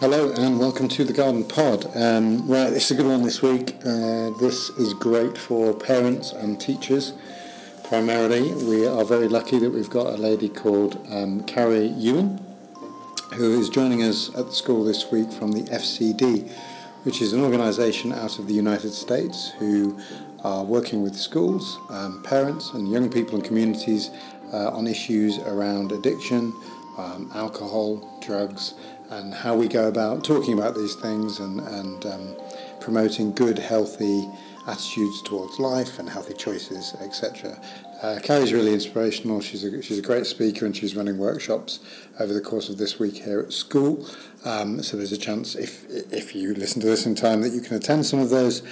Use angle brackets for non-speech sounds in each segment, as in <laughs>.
Hello and welcome to the Garden Pod. Um, right, it's a good one this week. Uh, this is great for parents and teachers. Primarily, we are very lucky that we've got a lady called um, Kari Yuen, who is joining us at the school this week from the FCD, which is an organisation out of the United States who are working with schools, um, parents, and young people and communities uh, on issues around addiction, um, alcohol, drugs and how we go about talking about these things and, and um, promoting good, healthy attitudes towards life and healthy choices, etc. Uh, Kari's really inspirational. She's a, she's a great speaker and she's running workshops over the course of this week here at school. Um, so there's a chance, if, if you listen to this in time, that you can attend some of those.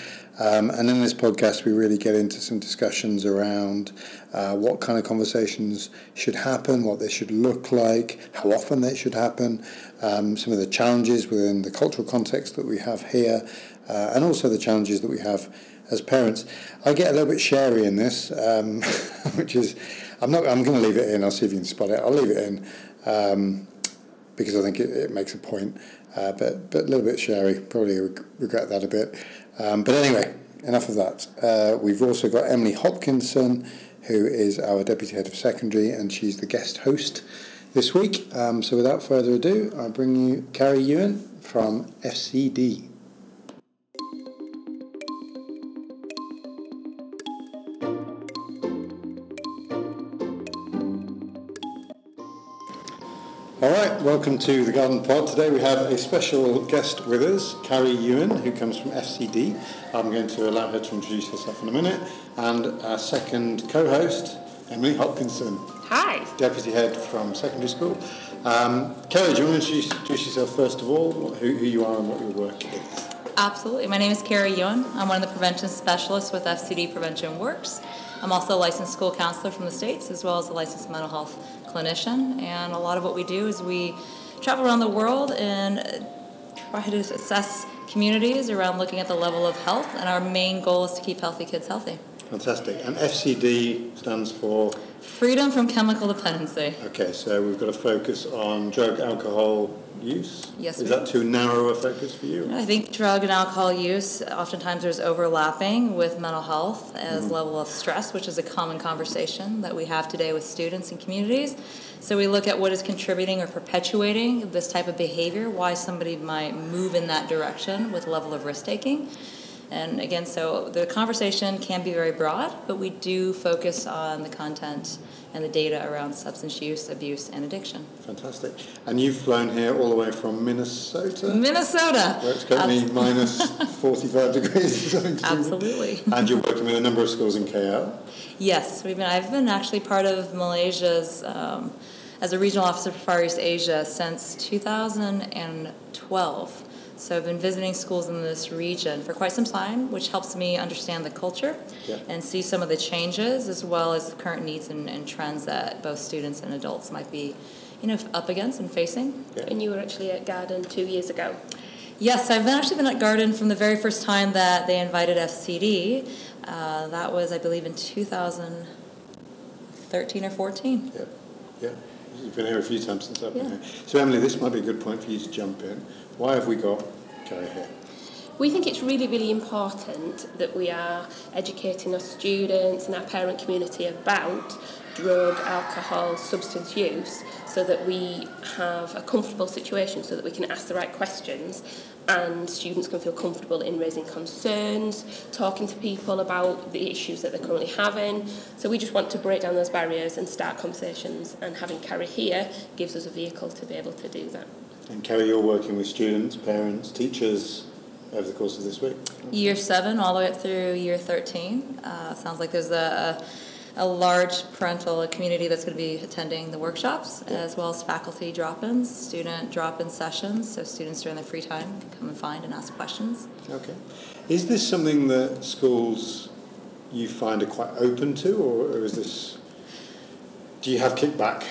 Um, and in this podcast, we really get into some discussions around uh, what kind of conversations should happen, what they should look like, how often they should happen, um, some of the challenges within the cultural context that we have here, uh, and also the challenges that we have as parents. I get a little bit sherry in this, um, <laughs> which is I'm not. I'm going to leave it in. I'll see if you can spot it. I'll leave it in um, because I think it, it makes a point. Uh, but but a little bit sherry. Probably regret that a bit. Um, but anyway, enough of that. Uh, we've also got Emily Hopkinson, who is our deputy head of secondary, and she's the guest host this week. Um, so without further ado, I bring you Kari Yuen from FCD. All right, welcome to the Garden Pod. Today we have a special guest with us, Kari Yuen, who comes from FCD. I'm going to allow her to introduce herself in a minute, and our second co-host, Emily Hopkinson. Hi. Deputy Head from Secondary School. Um, Kari, do you want to introduce yourself first of all, who, who you are and what your work is? Absolutely. My name is Kari Yuen. I'm one of the prevention specialists with FCD Prevention Works. I'm also a licensed school counselor from the States, as well as a licensed mental health clinician. And a lot of what we do is we travel around the world and try to assess communities around looking at the level of health. And our main goal is to keep healthy kids healthy. Fantastic. And FCD stands for? Freedom from chemical dependency. Okay, so we've got a focus on drug, alcohol, use? Yes. Is that too narrow a focus for you? I think drug and alcohol use, oftentimes there's overlapping with mental health as mm-hmm. level of stress, which is a common conversation that we have today with students and communities. So we look at what is contributing or perpetuating this type of behavior, why somebody might move in that direction with level of risk taking. And again, so the conversation can be very broad, but we do focus on the content and the data around substance use, abuse, and addiction. Fantastic. And you've flown here all the way from Minnesota? Minnesota. Where it's currently Abs- minus <laughs> 45 degrees. <laughs> Absolutely. And you're working with a number of schools in KL? Yes, we've been, I've been actually part of Malaysia's, um, as a regional officer for Far East Asia since 2012. So I've been visiting schools in this region for quite some time, which helps me understand the culture yeah. and see some of the changes as well as the current needs and, and, trends that both students and adults might be, you know, up against and facing. Yeah. And you were actually at Garden two years ago. Yes, I've been actually been at Garden from the very first time that they invited FCD. Uh, that was, I believe, in 2013 or 14. Yeah, yeah. You've been here a few times since I've been here. So, Emily, this might be a good point for you to jump in. Why have we got Kari here? We think it's really, really important that we are educating our students and our parent community about drug, alcohol, substance use so that we have a comfortable situation so that we can ask the right questions and students can feel comfortable in raising concerns, talking to people about the issues that they're currently having. So we just want to break down those barriers and start conversations and having Kari here gives us a vehicle to be able to do that. And Kari, you're working with students, parents, teachers over the course of this week? Year seven, all the way up through year 13. Uh, sounds like there's a, a, a large parental community that's going to be attending the workshops, as well as faculty drop ins, student drop in sessions, so students during their free time can come and find and ask questions. Okay. Is this something that schools you find are quite open to, or is this. Do you have kickback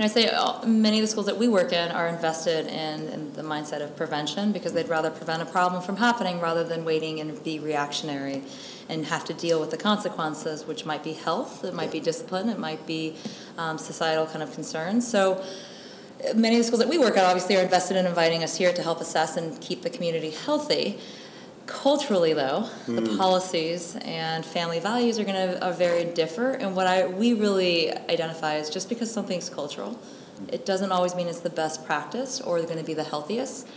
and I say uh, many of the schools that we work in are invested in, in, the mindset of prevention because they'd rather prevent a problem from happening rather than waiting and be reactionary and have to deal with the consequences, which might be health, it might be discipline, it might be um, societal kind of concerns. So many of the schools that we work at obviously are invested in inviting us here to help assess and keep the community healthy. Culturally, though, mm. the hmm. policies and family values are going to are very differ. And what I we really identify is just because something's cultural, it doesn't always mean it's the best practice or going to be the healthiest.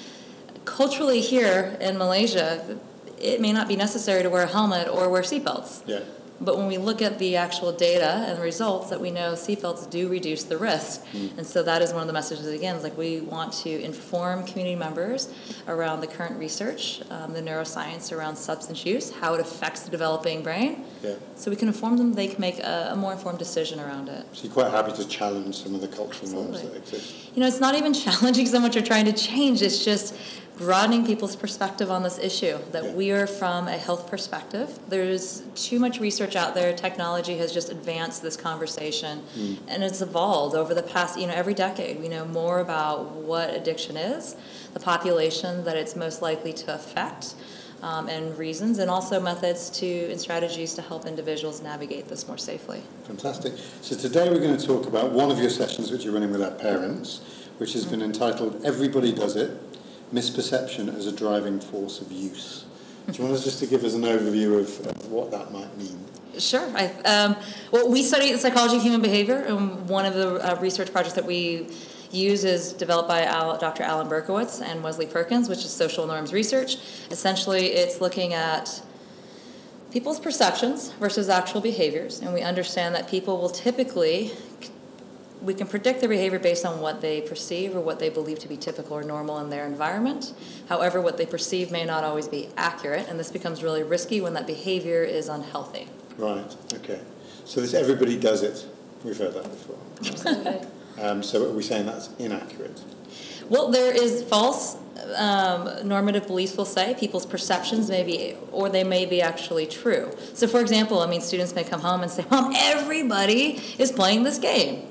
Culturally, here in Malaysia, it may not be necessary to wear a helmet or wear seatbelts. Yeah. But when we look at the actual data and results, that we know seatbelts do reduce the risk. Mm. And so that is one of the messages again, is like we want to inform community members around the current research, um, the neuroscience around substance use, how it affects the developing brain. Yeah. So we can inform them, they can make a, a more informed decision around it. So you're quite happy to challenge some of the cultural Absolutely. norms that exist? You know, it's not even <laughs> challenging so much or trying to change, it's just broadening people's perspective on this issue that we are from a health perspective. There's too much research out there. Technology has just advanced this conversation mm. and it's evolved over the past you know every decade. We know more about what addiction is the population that it's most likely to affect um, and reasons and also methods to and strategies to help individuals navigate this more safely. Fantastic. So today we're going to talk about one of your sessions which you're running with our parents which has mm-hmm. been entitled everybody does it misperception as a driving force of use. Do you want us just to give us an overview of, what that might mean? Sure. I, um, well, we study psychology of human behavior, and one of the uh, research projects that we use is developed by Al, Dr. Alan Berkowitz and Wesley Perkins, which is social norms research. Essentially, it's looking at people's perceptions versus actual behaviors, and we understand that people will typically we can predict their behavior based on what they perceive or what they believe to be typical or normal in their environment. However, what they perceive may not always be accurate, and this becomes really risky when that behavior is unhealthy. Right, okay. So this everybody does it. We've heard that before. Absolutely. <laughs> um, so are we saying that's inaccurate? Well, there is false um, normative beliefs will say people's perceptions may be, or they may be actually true. So, for example, I mean, students may come home and say, "Mom, everybody is playing this game."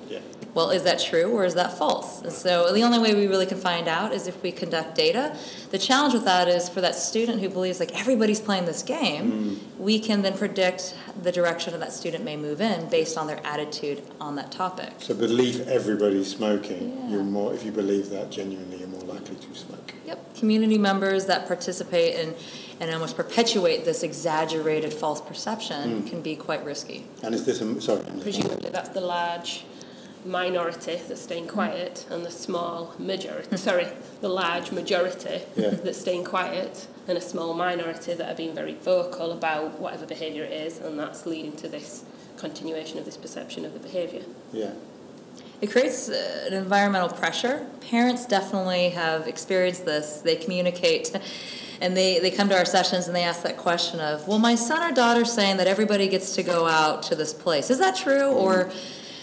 Well, is that true or is that false? And so the only way we really can find out is if we conduct data. The challenge with that is for that student who believes like everybody's playing this game, mm. we can then predict the direction that that student may move in based on their attitude on that topic. So believe everybody's smoking. Yeah. You're more if you believe that genuinely, you're more likely to smoke. Yep. Community members that participate in and almost perpetuate this exaggerated false perception mm. can be quite risky. And is this a sorry? Presumably that's the large minority that's staying quiet and the small majority, sorry, the large majority yeah. that's staying quiet and a small minority that are being very vocal about whatever behaviour it is and that's leading to this continuation of this perception of the behaviour. Yeah. It creates uh, an environmental pressure. Parents definitely have experienced this. They communicate and they, they come to our sessions and they ask that question of, well, my son or daughter saying that everybody gets to go out to this place. Is that true? Mm-hmm. Or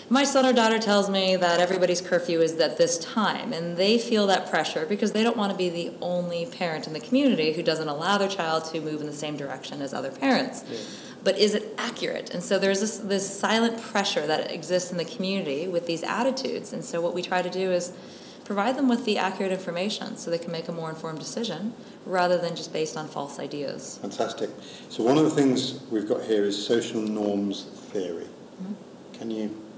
my son or daughter tells me that everybody's curfew is at this time, and they feel that pressure because they don't want to be the only parent in the community who doesn't allow their child to move in the same direction as other parents. Yeah. But is it accurate? And so there's this, this silent pressure that exists in the community with these attitudes. And so what we try to do is provide them with the accurate information so they can make a more informed decision rather than just based on false ideas. Fantastic. So one of the things we've got here is social norms theory. Mm-hmm. Can you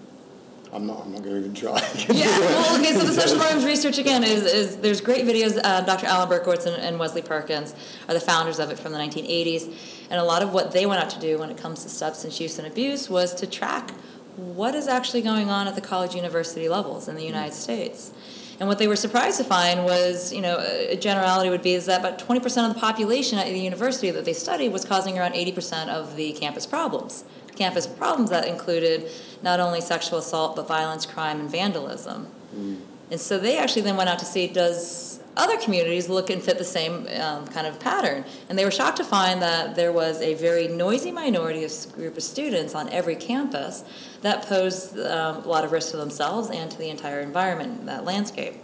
I'm not. I'm not going to even try. <laughs> yeah. Well, okay. So the social norms research again is, is there's great videos. Uh, Dr. Alan Berkowitz and, and, Wesley Perkins are the founders of it from the 1980s, and a lot of what they went out to do when it comes to substance use and abuse was to track what is actually going on at the college university levels in the United States. And what they were surprised to find was, you know, a generality would be is that about 20% of the population at the university that they studied was causing around 80% of the campus problems campus problems that included not only sexual assault but violence, crime, and vandalism. Mm. And so they actually then went out to see does other communities look and fit the same um, kind of pattern. And they were shocked to find that there was a very noisy minority of group of students on every campus that posed um, a lot of risk to themselves and to the entire environment, that landscape.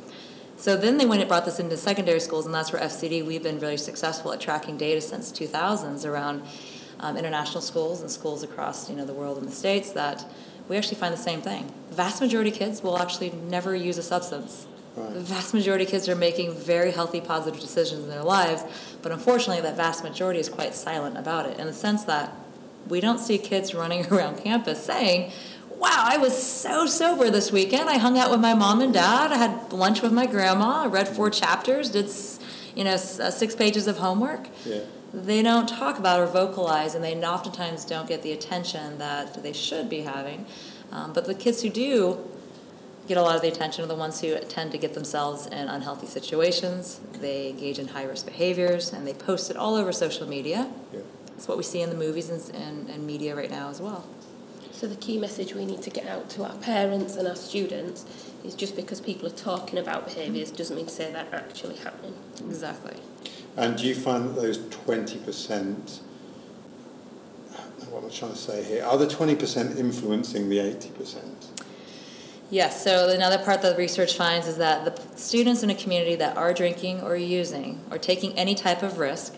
So then they went and brought this into secondary schools, and that's where FCD we've been really successful at tracking data since 2000s around um, international schools and schools across you know the world and the states that we actually find the same thing. The vast majority of kids will actually never use a substance. Right. The vast majority of kids are making very healthy, positive decisions in their lives, but unfortunately, that vast majority is quite silent about it in the sense that we don't see kids running <laughs> around campus saying, wow, I was so sober this weekend. I hung out with my mom and dad. I had lunch with my grandma. I read four chapters, did you know uh, six pages of homework. Yeah. They don't talk about or vocalize, and they oftentimes don't get the attention that they should be having. Um, but the kids who do get a lot of the attention are the ones who tend to get themselves in unhealthy situations. They engage in high risk behaviors, and they post it all over social media. Yeah. It's what we see in the movies and, and, and media right now as well. So the key message we need to get out to our parents and our students is just because people are talking about behaviours doesn't mean to say they're actually happening. Exactly. And do you find that those 20%, what am I trying to say here, are the 20% influencing the 80%? Yes, so another part that the research finds is that the students in a community that are drinking or using or taking any type of risk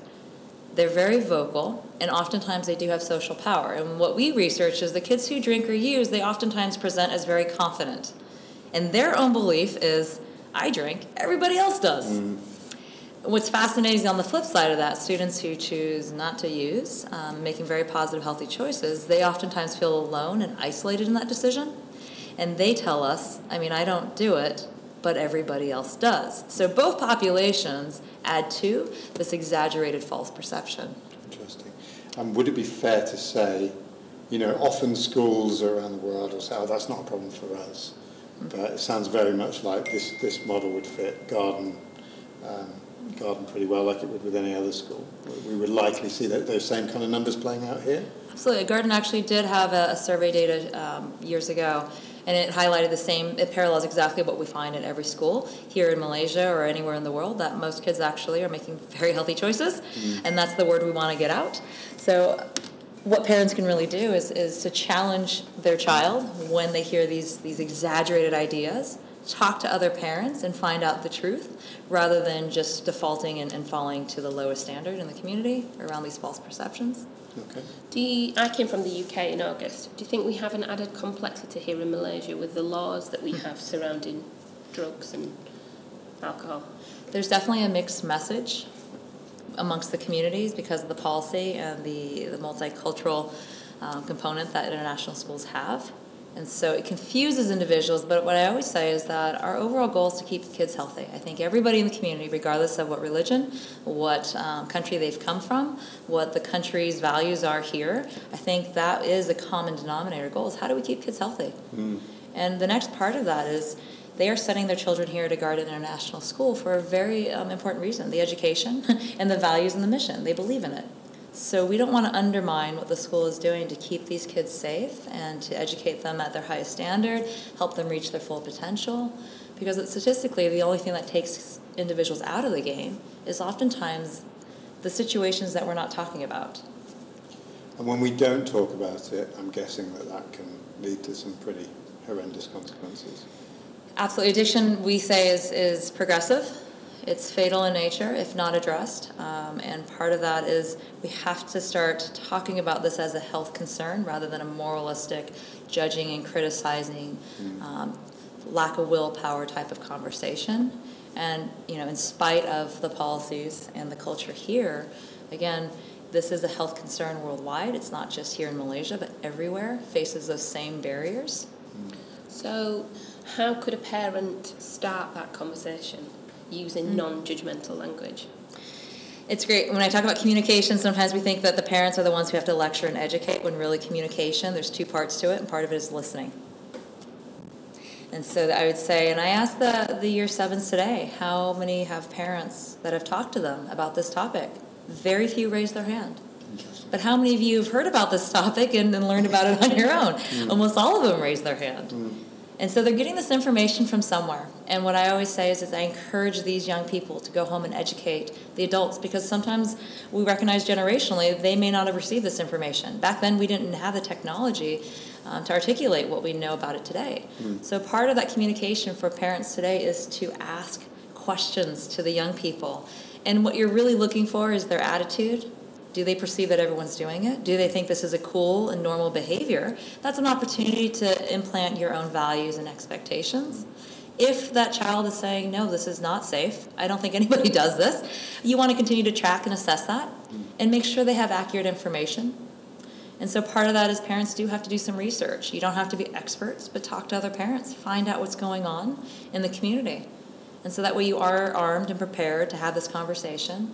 they're very vocal, and oftentimes they do have social power. And what we research is the kids who drink or use, they oftentimes present as very confident. And their own belief is, I drink, everybody else does. Mm. What's fascinating on the flip side of that, students who choose not to use, um, making very positive, healthy choices, they oftentimes feel alone and isolated in that decision. And they tell us, I mean, I don't do it, but everybody else does. So both populations add to this exaggerated false perception. Interesting. And would it be fair to say, you know, often schools around the world will say, oh, that's not a problem for us. Mm-hmm. But it sounds very much like this, this model would fit Garden, um, Garden pretty well, like it would with any other school. We would likely see that, those same kind of numbers playing out here. Absolutely. Garden actually did have a, a survey data um, years ago and it highlighted the same it parallels exactly what we find in every school here in malaysia or anywhere in the world that most kids actually are making <laughs> very healthy choices mm. and that's the word we want to get out so what parents can really do is, is to challenge their child when they hear these, these exaggerated ideas talk to other parents and find out the truth rather than just defaulting and, and falling to the lowest standard in the community around these false perceptions Okay. Do you, I came from the UK in August. Do you think we have an added complexity here in Malaysia with the laws that we have surrounding drugs and alcohol? There's definitely a mixed message amongst the communities because of the policy and the, the multicultural um, component that international schools have. And so it confuses individuals, but what I always say is that our overall goal is to keep kids healthy. I think everybody in the community, regardless of what religion, what um, country they've come from, what the country's values are here, I think that is a common denominator goal is how do we keep kids healthy? Mm. And the next part of that is they are sending their children here to Garden International School for a very um, important reason the education <laughs> and the values and the mission. They believe in it. So we don't want to undermine what the school is doing to keep these kids safe and to educate them at their highest standard, help them reach their full potential. Because statistically, the only thing that takes individuals out of the game is oftentimes the situations that we're not talking about. And when we don't talk about it, I'm guessing that that can lead to some pretty horrendous consequences. Absolutely. Addiction, we say, is, is progressive. It's fatal in nature if not addressed. Um, and part of that is we have to start talking about this as a health concern rather than a moralistic judging and criticizing, mm. um, lack of willpower type of conversation. And, you know, in spite of the policies and the culture here, again, this is a health concern worldwide. It's not just here in Malaysia, but everywhere faces those same barriers. So, how could a parent start that conversation? Using mm. non-judgmental language. It's great. When I talk about communication, sometimes we think that the parents are the ones who have to lecture and educate, when really communication, there's two parts to it, and part of it is listening. And so I would say, and I asked the, the year sevens today, how many have parents that have talked to them about this topic? Very few raised their hand. But how many of you have heard about this topic and, and learned about it on your own? <laughs> Mm. Almost all of them raised their hand. Mm. And so they're getting this information from somewhere. And what I always say is, is I encourage these young people to go home and educate the adults because sometimes we recognize generationally they may not have received this information. Back then we didn't have the technology um, to articulate what we know about it today. Mm. So part of that communication for parents today is to ask questions to the young people. And what you're really looking for is their attitude, do they perceive that everyone's doing it? Do they think this is a cool and normal behavior? That's an opportunity to implant your own values and expectations. If that child is saying, no, this is not safe, I don't think anybody <laughs> does this, you want to continue to track and assess that and make sure they have accurate information. And so part of that is parents do have to do some research. You don't have to be experts, but talk to other parents, find out what's going on in the community. And so that way you are armed and prepared to have this conversation.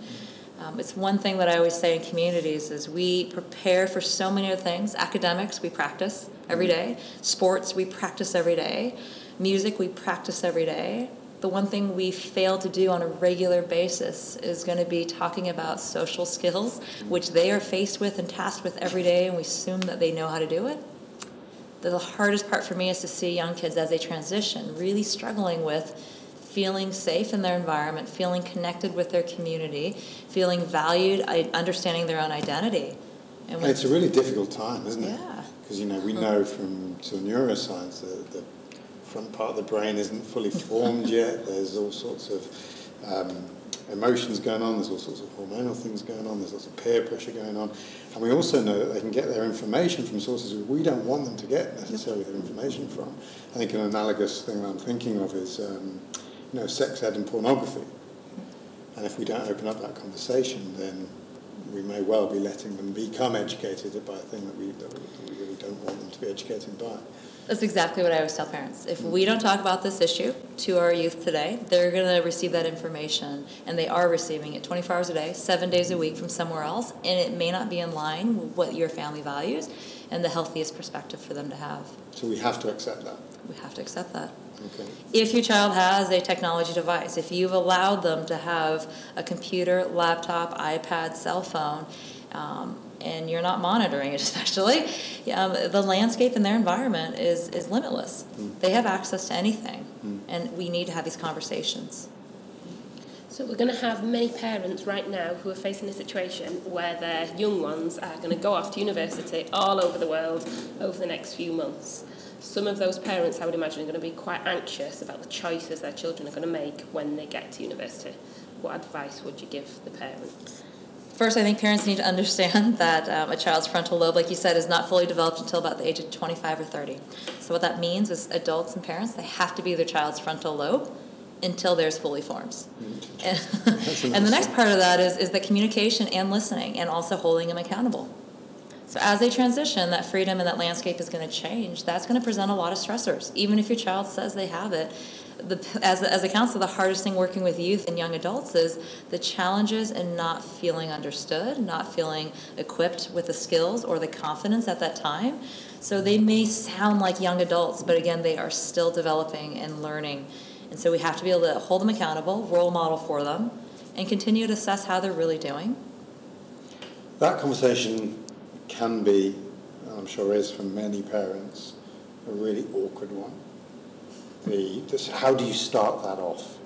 Um, it's one thing that I always say in communities is we prepare for so many other things. Academics, we practice every day. Sports, we practice every day. Music, we practice every day. The one thing we fail to do on a regular basis is going to be talking about social skills, which they are faced with and tasked with every day, and we assume that they know how to do it. The hardest part for me is to see young kids as they transition really struggling with feeling safe in their environment, feeling connected with their community, feeling valued, understanding their own identity. And it's a really difficult time, isn't it? Yeah. Because you know we know from sort of neuroscience that the front part of the brain isn't fully <laughs> formed yet. There's all sorts of um, emotions going on. There's all sorts of hormonal things going on. There's lots of peer pressure going on, and we also know that they can get their information from sources we don't want them to get necessarily their information from. I think an analogous thing that I'm thinking of is. Um, sex ed and pornography. And if we don't open up that conversation, then we may well be letting them become educated by a thing that we, that we really don't want them to be educated by. That's exactly what I always tell parents. If we don't talk about this issue to our youth today, they're going to receive that information, and they are receiving it 24 hours a day, seven days a week from somewhere else, and it may not be in line with what your family values and the healthiest perspective for them to have. So we have to accept that. We have to accept that. Okay. If your child has a technology device, if you've allowed them to have a computer, laptop, iPad, cell phone, um, and you're not monitoring it, <laughs> especially, um, the landscape in their environment is, is limitless. Mm. They have access to anything, mm. and we need to have these conversations. So we're going to have many parents right now who are facing a situation where their young ones are going to go off to university all over the world over the next few months some of those parents, I would imagine, are going to be quite anxious about the choices their children are going to make when they get to university. What advice would you give the parents? First, I think parents need to understand <laughs> that um, a child's frontal lobe, like you said, is not fully developed until about the age of 25 or 30. So, what that means is adults and parents, they have to be their child's frontal lobe until theirs fully forms. Mm-hmm. And, <laughs> and the next part of that is, is the communication and listening and also holding them accountable. So as they transition, that freedom and that landscape is going to change. That's going to present a lot of stressors. Even if your child says they have it, the, as, as a counselor, the hardest thing working with youth and young adults is the challenges in not feeling understood, not feeling equipped with the skills or the confidence at that time. So they may sound like young adults, but again, they are still developing and learning. And so we have to be able to hold them accountable, role model for them, and continue to assess how they're really doing. That conversation can be, I'm sure is for many parents, a really awkward one. The, just how do you start that off?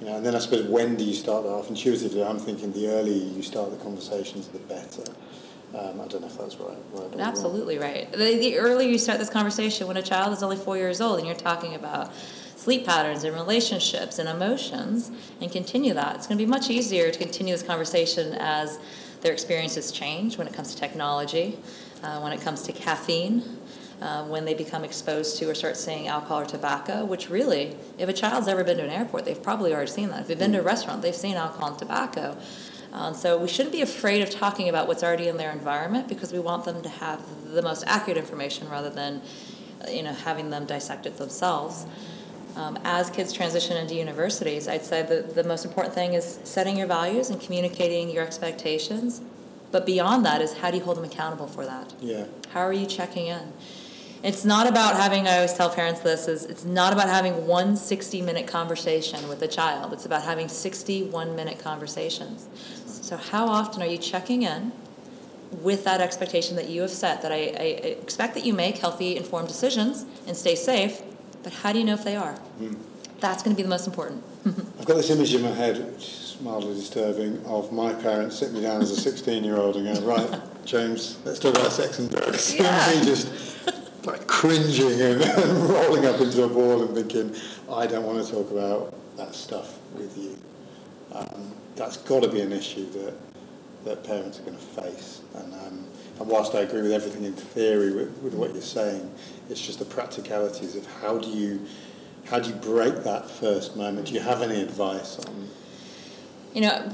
You know, and then I suppose when do you start that off? Intuitively, I'm thinking the earlier you start the conversations, the better. Um, I don't know if that's right. right Absolutely right. The, the earlier you start this conversation, when a child is only four years old and you're talking about sleep patterns and relationships and emotions, and continue that, it's going to be much easier to continue this conversation as their experiences change when it comes to technology, uh, when it comes to caffeine, uh, when they become exposed to or start seeing alcohol or tobacco, which really, if a child's ever been to an airport, they've probably already seen that. If they've been to a restaurant, they've seen alcohol and tobacco. Uh, so we shouldn't be afraid of talking about what's already in their environment because we want them to have the most accurate information rather than, you know, having them dissect it themselves. Um, as kids transition into universities, I'd say the, the most important thing is setting your values and communicating your expectations. But beyond that is how do you hold them accountable for that? Yeah. How are you checking in? It's not about having, I always tell parents this, is it's not about having one 60 minute conversation with a child. It's about having 61 minute conversations. So, how often are you checking in with that expectation that you have set that I, I expect that you make healthy, informed decisions and stay safe? But how do you know if they are? Mm. That's going to be the most important. <laughs> I've got this image in my head, which is mildly disturbing, of my parents sitting me down as a 16 year old and going, Right, James, let's talk about sex and drugs. Yeah. <laughs> and me just like cringing and, <laughs> and rolling up into a ball and thinking, I don't want to talk about that stuff with you. Um, that's got to be an issue that, that parents are going to face. And, um, and whilst I agree with everything in theory with, with what you're saying, it's just the practicalities of how do you how do you break that first moment? Do you have any advice on? You know,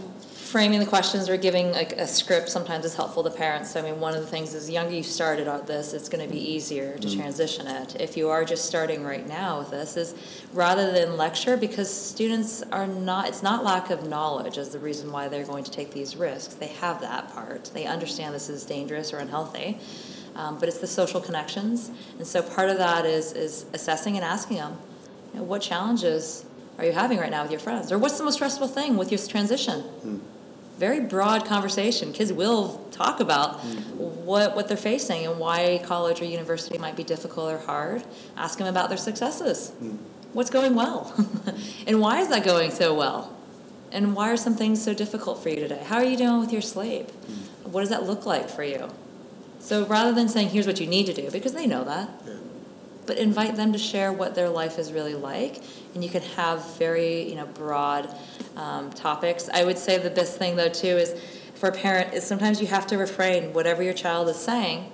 framing the questions or giving like a script sometimes is helpful to parents. So, I mean, one of the things is the younger you started on this, it's going to be easier to transition it. If you are just starting right now with this, is rather than lecture, because students are not, it's not lack of knowledge as the reason why they're going to take these risks. They have that part. They understand this is dangerous or unhealthy. Um, but it's the social connections, and so part of that is is assessing and asking them, you know, what challenges are you having right now with your friends, or what's the most stressful thing with your transition? Very broad conversation. Kids will talk about mm-hmm. what, what they're facing and why college or university might be difficult or hard. Ask them about their successes. Mm. What's going well? <laughs> and why is that going so well? And why are some things so difficult for you today? How are you doing with your sleep? Mm. What does that look like for you? So rather than saying, here's what you need to do, because they know that, Yeah. But invite them to share what their life is really like. And you can have very you know broad um, topics. I would say the best thing though too is for a parent is sometimes you have to refrain whatever your child is saying.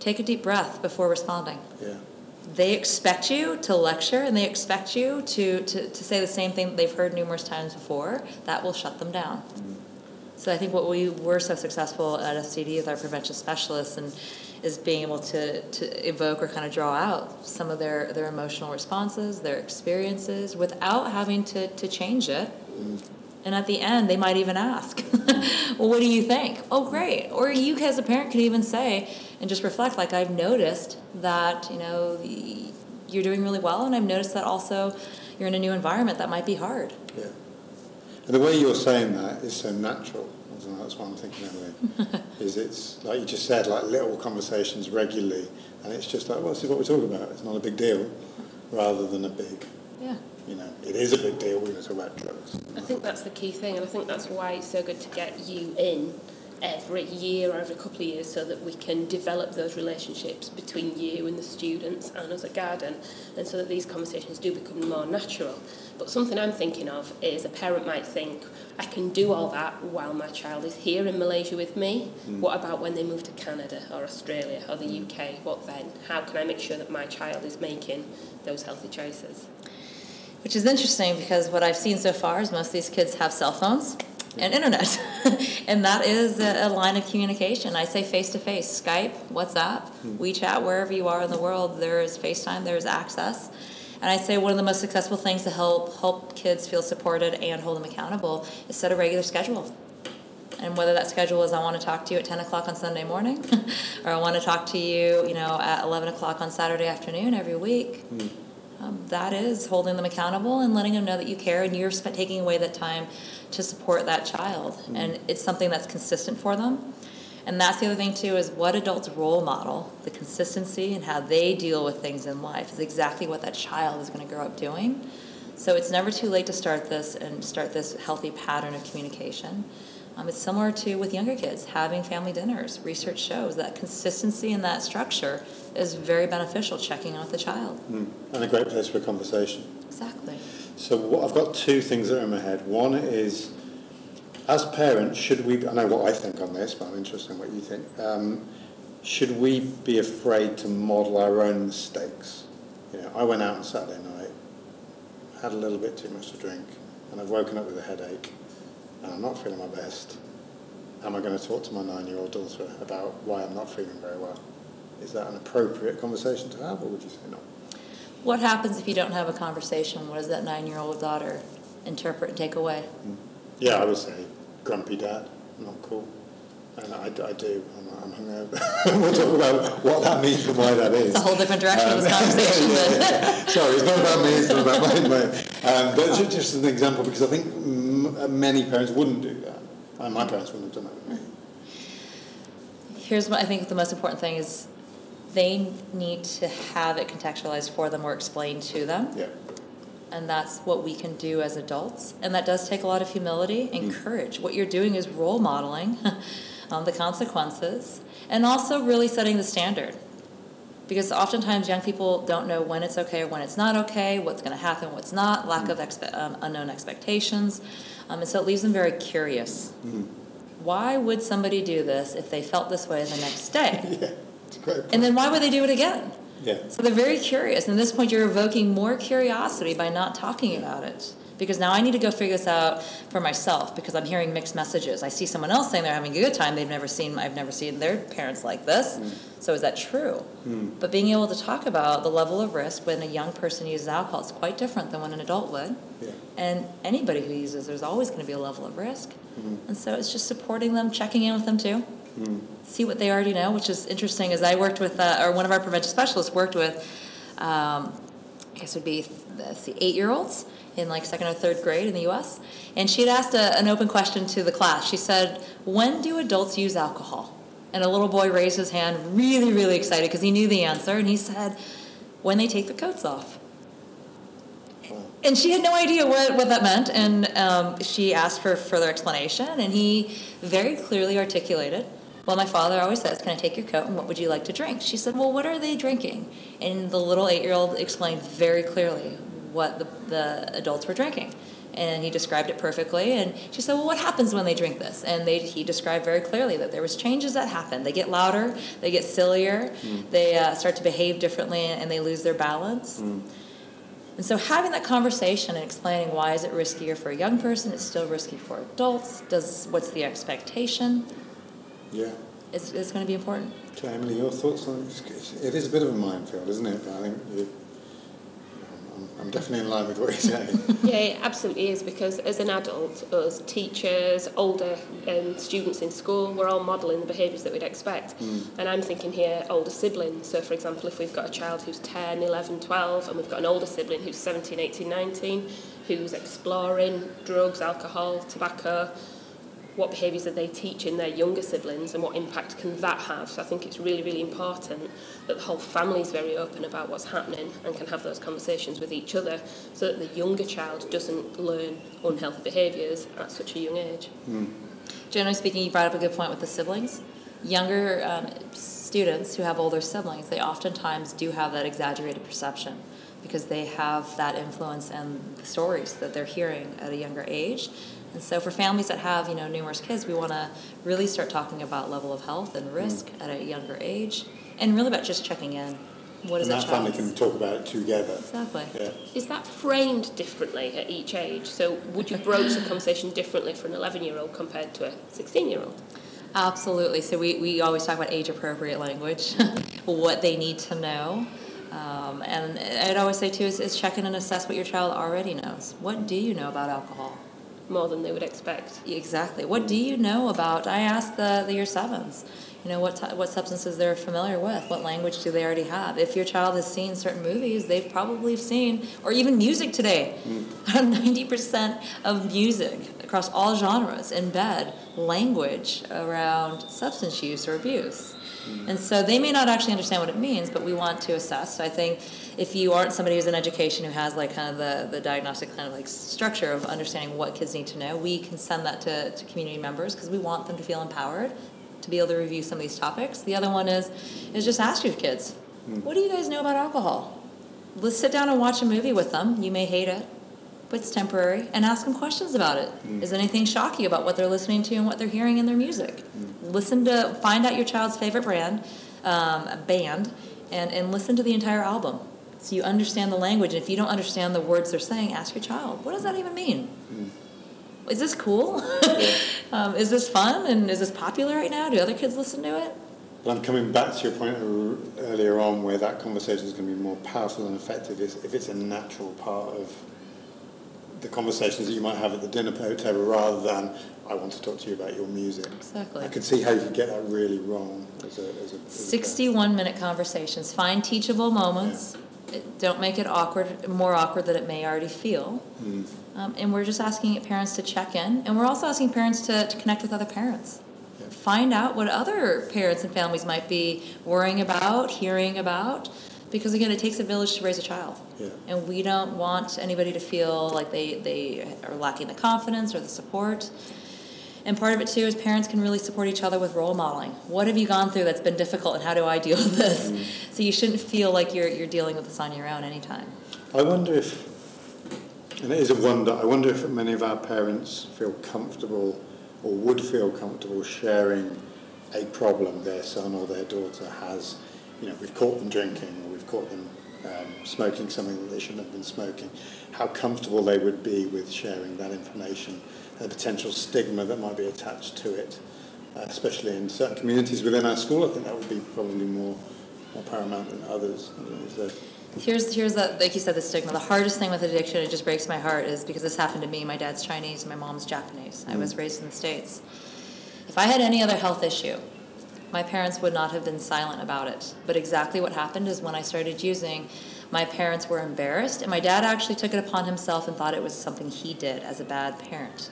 Take a deep breath before responding. Yeah. they expect you to lecture and they expect you to, to, to say the same thing that they've heard numerous times before. That will shut them down. So i think what we were so successful at fcd with our prevention specialists and is being able to, to evoke or kind of draw out some of their, their emotional responses, their experiences, without having to, to change it. Mm-hmm. And at the end, they might even ask, <laughs> Well, what do you think? Oh, great. Or you, as a parent, could even say and just reflect, like, I've noticed that, you know, you're doing really well, and I've noticed that also you're in a new environment that might be hard. Yeah. And the way you're saying that is so natural. Don't that's what I'm thinking anyway. is it's like you just said, like little conversations regularly, and it's just like, well, this is what we're talking about. It's not a big deal, rather than a big, Yeah. you know, it is a big deal. We're going to talk about drugs. I think that's the key thing, and I think that's why it's so good to get you in every year or every couple of years so that we can develop those relationships between you and the students and as a garden, and so that these conversations do become more natural. But something I'm thinking of is a parent might think, I can do all that while my child is here in Malaysia with me. Mm. What about when they move to Canada or Australia or the UK? What then? How can I make sure that my child is making those healthy choices? Which is interesting because what I've seen so far is most of these kids have cell phones and internet. <laughs> <laughs> and that is a, a line of communication. I say face to face, Skype, WhatsApp, hmm. WeChat, wherever you are in the world, there is FaceTime, there is access. And I say one of the most successful things to help help kids feel supported and hold them accountable is set a regular schedule. And whether that schedule is I want to talk to you at 10 o'clock on Sunday morning, <laughs> or I want to talk to you, you know, at 11 o'clock on Saturday afternoon every week, hmm. Um, that is holding them accountable and letting them know that you care and you're sp- taking away that time to support that child. And it's something that's consistent for them. And that's the other thing too is what adults role model, the consistency and how they deal with things in life is exactly what that child is going to grow up doing. So it's never too late to start this and start this healthy pattern of communication. Um, it's similar to with younger kids having family dinners. Research shows that consistency and that structure is very beneficial. Checking on with the child. Mm. And a great place for a conversation. Exactly. So what, I've got two things that are in my head. One is, as parents, should we? I know what I think on this, but I'm interested in what you think. Um, should we be afraid to model our own mistakes? You know, I went out on Saturday night, had a little bit too much to drink, and I've woken up with a headache, and I'm not feeling my best. Am I going to talk to my nine-year-old daughter about why I'm not feeling very well? Is that an appropriate conversation to have, or would you say no? What happens if you don't have a conversation? What does that nine-year-old daughter interpret and take away? Yeah, I would say grumpy dad, not cool. And I, I do, I'm, I'm hungover. <laughs> we'll talk about what that means and why that is. It's a whole different direction of this Um, <laughs> conversation. yeah, then. yeah. Sorry, it's not about me, it's not about my, my um, But ju- just an example, because I think many parents wouldn't do that. And my parents wouldn't have done that with me. Here's what I think the most important thing is they need to have it contextualized for them or explained to them. Yeah. And that's what we can do as adults. And that does take a lot of humility and courage. What you're doing is role modeling <laughs> um, the consequences and also really setting the standard. Because oftentimes young people don't know when it's okay or when it's not okay, what's going to happen, what's not, lack of expe- um, unknown expectations. Um, and so it leaves them very curious. Why would somebody do this if they felt this way the next day? <laughs> Yeah, it's a great point. And then why would they do it again? yeah. So they're very curious. And at this point, you're evoking more curiosity by not talking about it. Because now I need to go figure this out for myself because I'm hearing mixed messages. I see someone else saying they're having a good time. They've never seen, I've never seen their parents like this. Mm. So is that true? Mm. But being able to talk about the level of risk when a young person uses alcohol is quite different than when an adult would. Yeah. And anybody who uses, there's always going to be a level of risk. Mm. And so it's just supporting them, checking in with them too. Mm. See what they already know, which is interesting. As I worked with, uh, or one of our prevention specialists worked with, um, I guess it would be the eight-year-olds in like second or third grade in the U.S. And she had asked a, an open question to the class. She said, "When do adults use alcohol?" And a little boy raised his hand, really, really excited because he knew the answer, and he said, "When they take their coats off." And she had no idea what, what that meant, and um, she asked for further explanation, and he very clearly articulated well, my father always says, Can I take your coat and what would you like to drink? She said, Well, what are they drinking? And the little eight year old explained very clearly what the, the adults were drinking. And he described it perfectly. And she said, Well, what happens when they drink this? And they, he described very clearly that there was changes that happen. They get louder, they get sillier, mm. they uh, start to behave differently, and they lose their balance. Mm. And so having that conversation and explaining why is it riskier for a young person, it's still risky for adults. Does what's the expectation? Yeah. It's, it's going to be important. Okay, Emily, your thoughts on it? It is a bit of a minefield, isn't it? But I think you, I'm, I'm definitely in line with what you're saying. <laughs> yeah, it absolutely is because as an adult, us teachers, older um, students in school, we're all modelling the behaviours that we'd expect. Mm. And I'm thinking here older siblings. So, for example, if we've got a child who's 10, 11, 12, and we've got an older sibling who's 17, 18, 19, who's exploring drugs, alcohol, tobacco, what behaviours are they teaching their younger siblings and what impact can that have? So I think it's really, really important that the whole family is very open about what's happening and can have those conversations with each other so that the younger child doesn't learn unhealthy behaviours at such a young age. Mm. Generally speaking, you brought up a good point with the siblings. Younger um, students who have older siblings, they oftentimes do have that exaggerated perception because they have that influence and the stories that they're hearing at a younger age and so for families that have, you know, numerous kids, we want to really start talking about level of health and risk mm. at a younger age and really about just checking in. What is and that family can talk about it together. Exactly. Yeah. Is that framed differently at each age? So would you broach the conversation differently for an 11 year old compared to a 16 year old? Absolutely. So we, we always talk about age appropriate language, <laughs> what they need to know. Um, and I'd always say too is, is check in and assess what your child already knows. What do you know about alcohol? More than they would expect. Exactly. What do you know about? I asked the, the year sevens, you know, what, t- what substances they're familiar with, what language do they already have. If your child has seen certain movies, they've probably seen, or even music today. Mm. <laughs> 90% of music across all genres embed language around substance use or abuse. Mm. And so they may not actually understand what it means, but we want to assess. So I think if you aren't somebody who's in education who has like kind of the, the diagnostic kind of like structure of understanding what kids need to know, we can send that to, to community members because we want them to feel empowered to be able to review some of these topics. The other one is is just ask your kids, mm. what do you guys know about alcohol? Let's sit down and watch a movie with them. You may hate it, but it's temporary, and ask them questions about it. Mm. Is anything shocking about what they're listening to and what they're hearing in their music? Mm. Listen to find out your child's favorite brand, um, band, and and listen to the entire album so you understand the language. And if you don't understand the words they're saying, ask your child, what does that even mean? Mm. Is this cool? <laughs> um, is this fun? And is this popular right now? Do other kids listen to it? But I'm coming back to your point earlier on where that conversation is going to be more powerful and effective is if it's a natural part of the conversations that you might have at the dinner table rather than I want to talk to you about your music. Exactly. I can see how you could get that really wrong as a, as a as 61 a minute conversations. Find teachable moments. Yeah don't make it awkward, more awkward than it may already feel. Mm. Um, and we're just asking parents to check in, and we're also asking parents to, to connect with other parents. Yeah. Find out what other parents and families might be worrying about, hearing about, because again, it takes a village to raise a child. Yeah. And we don't want anybody to feel like they, they are lacking the confidence or the support. And part of it too is parents can really support each other with role modeling. What have you gone through that's been difficult, and how do I deal with this? Mm. So you shouldn't feel like you're you're dealing with this on your own anytime. I wonder if, and it is a wonder. I wonder if many of our parents feel comfortable or would feel comfortable sharing a problem their son or their daughter has. You know, we've caught them drinking, caught them um, smoking something that they shouldn't have been smoking, how comfortable they would be with sharing that information, the potential stigma that might be attached to it, uh, especially in certain communities within our school. I think that would be probably more, more paramount than others. Here's here's the like you said the stigma. The hardest thing with addiction, it just breaks my heart, is because this happened to me. My dad's Chinese, my mom's Japanese. Mm. I was mm. raised in the states. If I had any other health issue, my parents would not have been silent about it. But exactly what happened is when I started using, my parents were embarrassed, and my dad actually took it upon himself and thought it was something he did as a bad parent.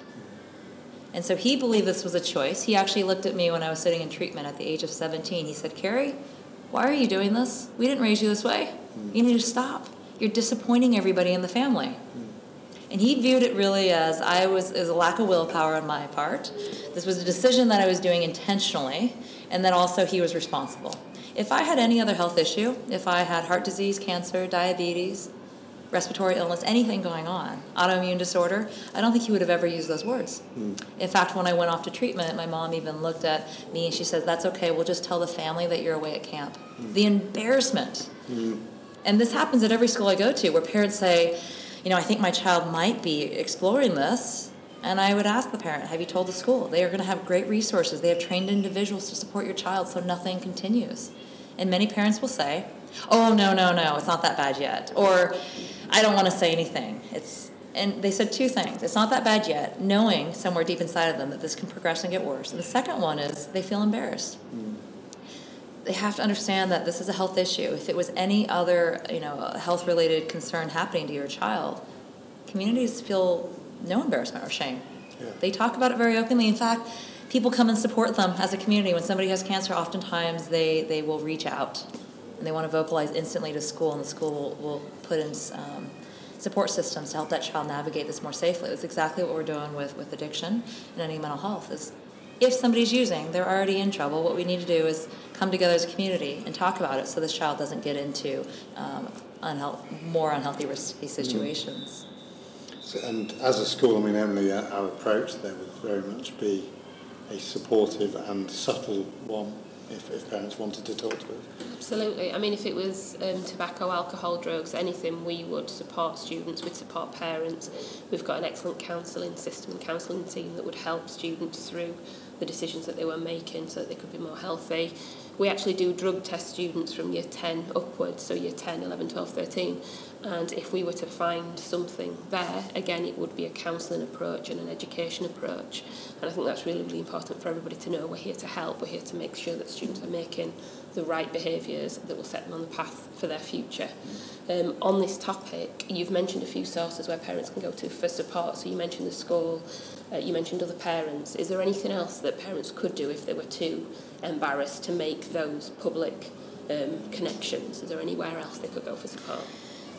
And so he believed this was a choice. He actually looked at me when I was sitting in treatment at the age of 17. He said, Kari, why are you doing this? We didn't raise you this way. You need to stop. You're disappointing everybody in the family. And he viewed it really as I was as a lack of willpower on my part. This was a decision that I was doing intentionally, and then also he was responsible. If I had any other health issue, if I had heart disease, cancer, diabetes, respiratory illness, anything going on, autoimmune disorder, I don't think he would have ever used those words. Mm. In fact, when I went off to treatment, my mom even looked at me and she says, That's okay, we'll just tell the family that you're away at camp. Mm. The embarrassment. Mm. And this happens at every school I go to where parents say, you know, I think my child might be exploring this. And I would ask the parent, have you told the school? They are going to have great resources. They have trained individuals to support your child so nothing continues. And many parents will say, oh, no, no, no, it's not that bad yet. Or, I don't want to say anything. It's, and they said two things. It's not that bad yet, knowing somewhere deep inside of them that this can progress and get worse. And the second one is they feel embarrassed. They have to understand that this is a health issue. If it was any other, you know, health related concern happening to your child, communities feel no embarrassment or shame. Yeah. They talk about it very openly. In fact, people come and support them as a community. When somebody has cancer, oftentimes they, they will reach out and they want to vocalize instantly to school, and the school will, will put in um, support systems to help that child navigate this more safely. That's exactly what we're doing with, with addiction and any mental health is if somebody's using, they're already in trouble. What we need to do is come together as a community and talk about it so this child doesn't get into um, more unhealthy, risky mm-hmm. situations. So, and as a school, I mean, Emily, uh, our, approach there would very much be a supportive and subtle one if, if parents wanted to talk to us. Absolutely. I mean, if it was um, tobacco, alcohol, drugs, anything, we would support students, we'd support parents. We've got an excellent counselling system and counselling team that would help students through the decisions that they were making so that they could be more healthy we actually do drug test students from year 10 upwards, so year 10, 11, 12, 13. And if we were to find something there, again, it would be a counselling approach and an education approach. And I think that's really, really important for everybody to know. We're here to help, we're here to make sure that students are making the right behaviours that will set them on the path for their future. Um, on this topic, you've mentioned a few sources where parents can go to for support. So you mentioned the school, Uh, you mentioned other parents. Is there anything else that parents could do if they were too embarrassed to make those public um, connections? Is there anywhere else they could go for support?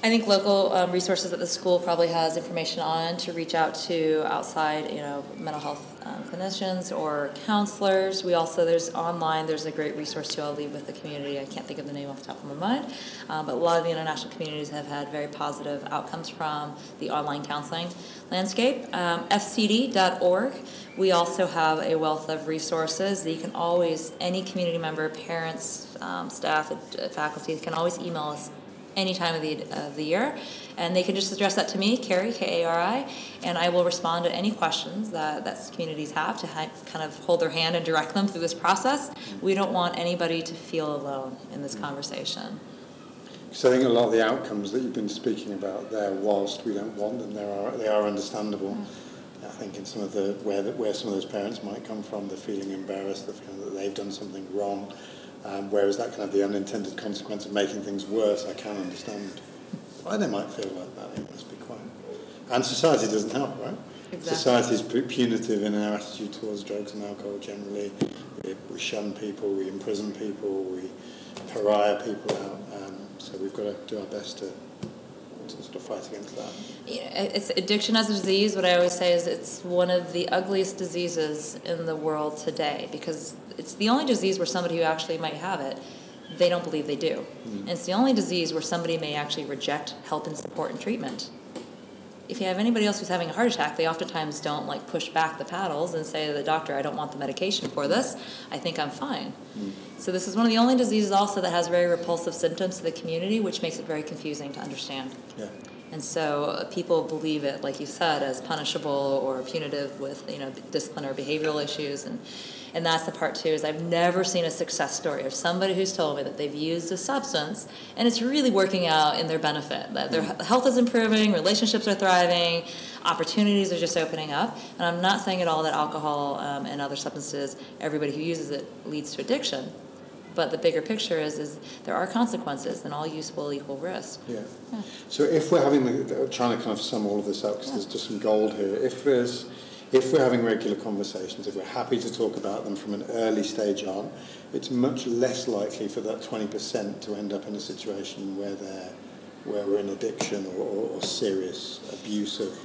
I think local um, resources that the school probably has information on to reach out to outside, you know, mental health um, clinicians or counselors. We also there's online. There's a great resource too. I'll leave with the community. I can't think of the name off the top of my mind, um, but a lot of the international communities have had very positive outcomes from the online counseling landscape. Um, FCD.org. We also have a wealth of resources that you can always any community member, parents, um, staff, faculty can always email us any time of the, of the year. And they can just address that to me, Kari, K A R I, and I will respond to any questions that, that communities have to ha- kind of hold their hand and direct them through this process. We don't want anybody to feel alone in this conversation. So I think a lot of the outcomes that you've been speaking about there, whilst we don't want them, they are, they are understandable. Mm. I think in some of the where, the, where some of those parents might come from, they're feeling embarrassed, they're feeling that they've done something wrong um, whereas that can have the unintended consequence of making things worse, I can understand why they might feel like that. It must be quite. And society doesn't help, right? Exactly. Society is punitive in our attitude towards drugs and alcohol generally. We, we shun people, we imprison people, we pariah people out. Um, so we've got to do our best to to fight against that? Yeah, it's addiction as a disease. What I always say is it's one of the ugliest diseases in the world today because it's the only disease where somebody who actually might have it they don't believe they do. Mm. And it's the only disease where somebody may actually reject help and support and treatment. If you have anybody else who's having a heart attack, they oftentimes don't like push back the paddles and say to the doctor, I don't want the medication for this. I think I'm fine. Mm. So this is one of the only diseases also that has very repulsive symptoms to the community, which makes it very confusing to understand. Yeah. And so uh, people believe it, like you said, as punishable or punitive with you know discipline or behavioral issues, and and that's the part too is I've never seen a success story of somebody who's told me that they've used a substance and it's really working out in their benefit, that their health is improving, relationships are thriving, opportunities are just opening up. And I'm not saying at all that alcohol um, and other substances, everybody who uses it leads to addiction. But the bigger picture is, is there are consequences, and all use will equal risk. Yeah. yeah. So if we're having the, trying to kind of sum all of this up, because yeah. there's just some gold here. If there's if we're having regular conversations, if we're happy to talk about them from an early stage on, it's much less likely for that 20% to end up in a situation where they're where we're in addiction or, or, or serious abuse of,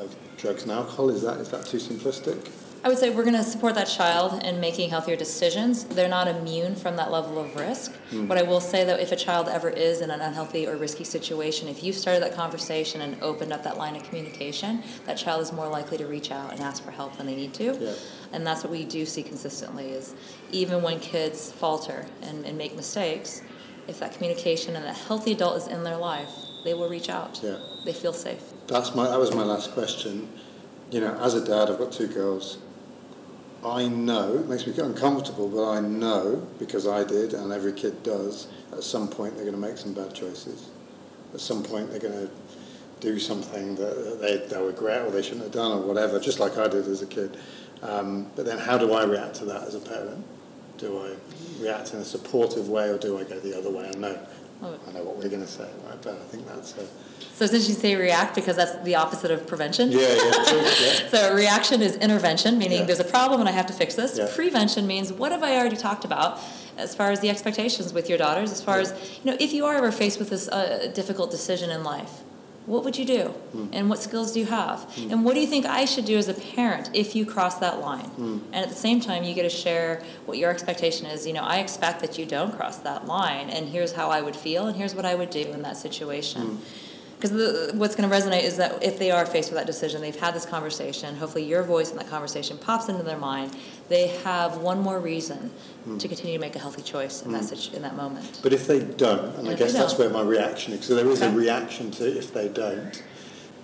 of drugs and alcohol. Is that is that too simplistic? I would say we're going to support that child in making healthier decisions. They're not immune from that level of risk. Mm. But I will say that if a child ever is in an unhealthy or risky situation, if you started that conversation and opened up that line of communication, that child is more likely to reach out and ask for help when they need to. Yeah. And that's what we do see consistently is even when kids falter and, and make mistakes, if that communication and a healthy adult is in their life, they will reach out. Yeah. They feel safe. That's my that was my last question. You know, as a dad, I've got two girls I know, it makes me uncomfortable, but I know, because I did and every kid does, at some point they're going to make some bad choices. At some point they're going to do something that they, they'll regret or they shouldn't have done or whatever, just like I did as a kid. Um, but then how do I react to that as a parent? Do I react in a supportive way or do I go the other way? I know, oh. I know what we're going to say, right? But I think that's a so since you say react because that's the opposite of prevention. Yeah, yeah, true, yeah. <laughs> so reaction is intervention, meaning yeah. there's a problem and I have to fix this. Yeah. Prevention means what have I already talked about as far as the expectations with your daughters, as far as you know, if you are ever faced with this uh, difficult decision in life, what would you do? Mm. And what skills do you have? Mm. And what do you think I should do as a parent if you cross that line? Mm. And at the same time, you get to share what your expectation is. You know, I expect that you don't cross that line, and here's how I would feel, and here's what I would do in that situation. Because what's going to resonate is that if they are faced with that decision, they've had this conversation. Hopefully, your voice in that conversation pops into their mind. They have one more reason mm. to continue to make a healthy choice in mm. that hmm. situ- in that moment. But if they don't, and, and I guess that's where my reaction is. So there is okay. a reaction to if they don't,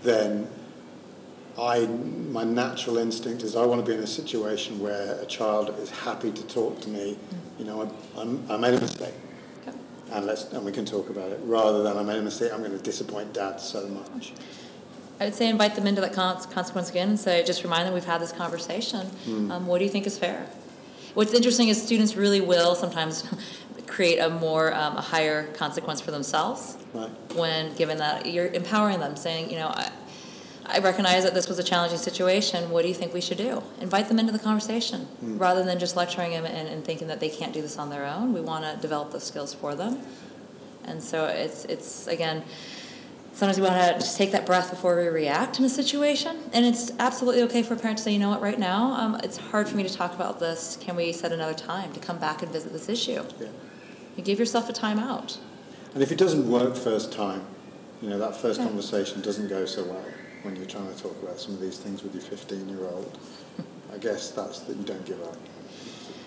then I my natural instinct is I want to be in a situation where a child is happy to talk to me. Mm. You know, I, I'm, I made a mistake and let's and we can talk about it rather than I made a mistake. I'm going to disappoint dad so much. I would say invite them into that consequence again and say, just remind them we've had this conversation. Mm. Um, what do you think is fair? What's interesting is students really will sometimes <laughs> create a more um, a higher consequence for themselves right. when given that you're empowering them, saying, you know, I, I recognize that this was a challenging situation. What do you think we should do? Invite them into the conversation mm. rather than just lecturing them and, and, thinking that they can't do this on their own. We want to develop those skills for them. And so it's, it's again, sometimes we want to just take that breath before we react in a situation. And it's absolutely okay for a parent to say, you know what, right now, um, it's hard for me to talk about this. Can we set another time to come back and visit this issue? Yeah. You give yourself a time out. And if it doesn't work first time, you know, that first yeah. conversation doesn't go so well when you're trying to talk about some of these things with your 15 year old. <laughs> I guess that's that you don't give up.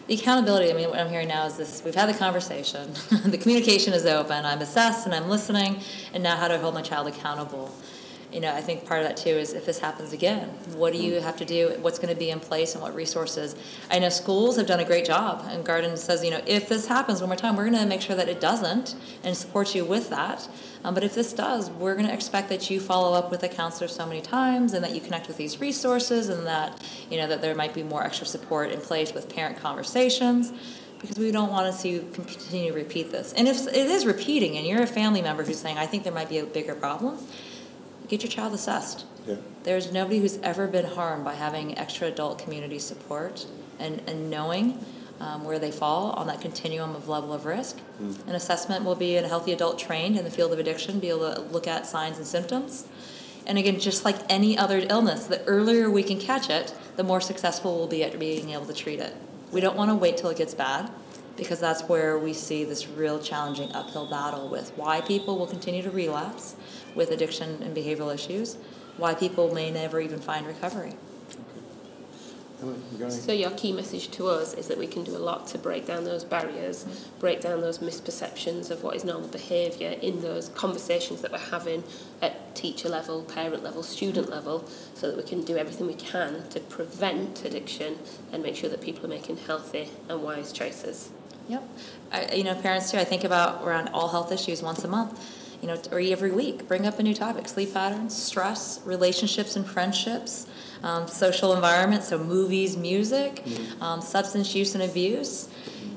The accountability, I mean, what I'm hearing now is this we've had the conversation, <laughs> the communication is open, I'm assessed and I'm listening, and now how do I hold my child accountable? You know, I think part of that too is if this happens again, what do you have to do? What's going to be in place and what resources? I know schools have done a great job, and Garden says, you know, if this happens one more time, we're going to make sure that it doesn't and support you with that. Um, but if this does, we're going to expect that you follow up with a counselor so many times and that you connect with these resources and that, you know, that there might be more extra support in place with parent conversations because we don't want to see you continue to repeat this. And if it is repeating and you're a family member who's saying, I think there might be a bigger problem, get your child assessed. Yeah. There's nobody who's ever been harmed by having extra adult community support and, and knowing um, where they fall on that continuum of level of risk. Mm. An assessment will be a healthy adult trained in the field of addiction, be able to look at signs and symptoms. And again, just like any other illness, the earlier we can catch it, the more successful we'll be at being able to treat it. We don't want to wait till it gets bad. Because that's where we see this real challenging uphill battle with why people will continue to relapse with addiction and behavioral issues, why people may never even find recovery. Emily, you got any? So your key message to us is that we can do a lot to break down those barriers, mm-hmm. break down those misperceptions of what is normal behaviour in those conversations that we're having at teacher level, parent level, student mm-hmm. level, so that we can do everything we can to prevent addiction and make sure that people are making healthy and wise choices. Yep. I, you know, parents too, I think about around all health issues once a month, you know, or every week. Bring up a new topic sleep patterns, stress, relationships and friendships, um, social environment, so movies, music, um, substance use and abuse.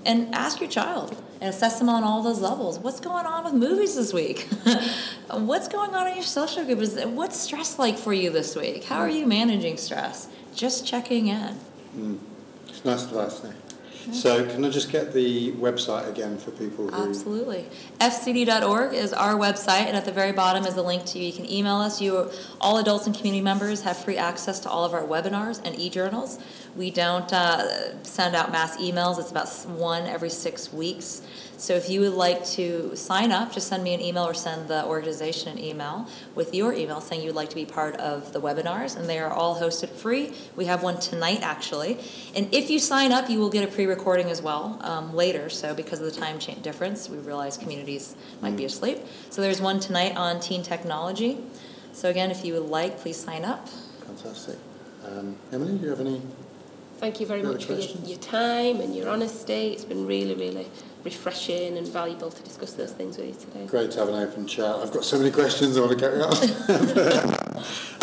And ask your child and assess them on all those levels. What's going on with movies this week? <laughs> What's going on in your social group? Is- What's stress like for you this week? How are you managing stress? Just checking in. It's nice advice there. So can I just get the website again for people who... Absolutely. FCD.org is our website, and at the very bottom is a link to you. You can email us. You, all adults and community members have free access to all of our webinars and e-journals. We don't uh, send out mass emails. It's about one every six weeks. So if you would like to sign up, just send me an email or send the organization an email with your email saying you would like to be part of the webinars, and they are all hosted free. We have one tonight, actually. And if you sign up, you will get a pre recording as well um, later. So because of the time change difference, we realize communities might be asleep. So there's one tonight on teen technology. So again, if you would like, please sign up. Fantastic. Um, Emily, do you have any... Thank you very Any other much for your, your time and your honesty. It's been really, really refreshing and valuable to discuss those things with you today. Great to have an open chat. I've got so many questions I want to carry on.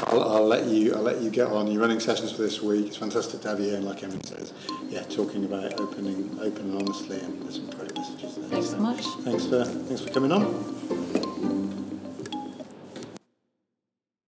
I'll, I'll let you. I'll let you get on. You're running sessions for this week. It's fantastic to have you here, and like Emily says, yeah, talking about opening, open and honestly, and there's some great messages there. Thanks so much. Thanks for thanks for coming on.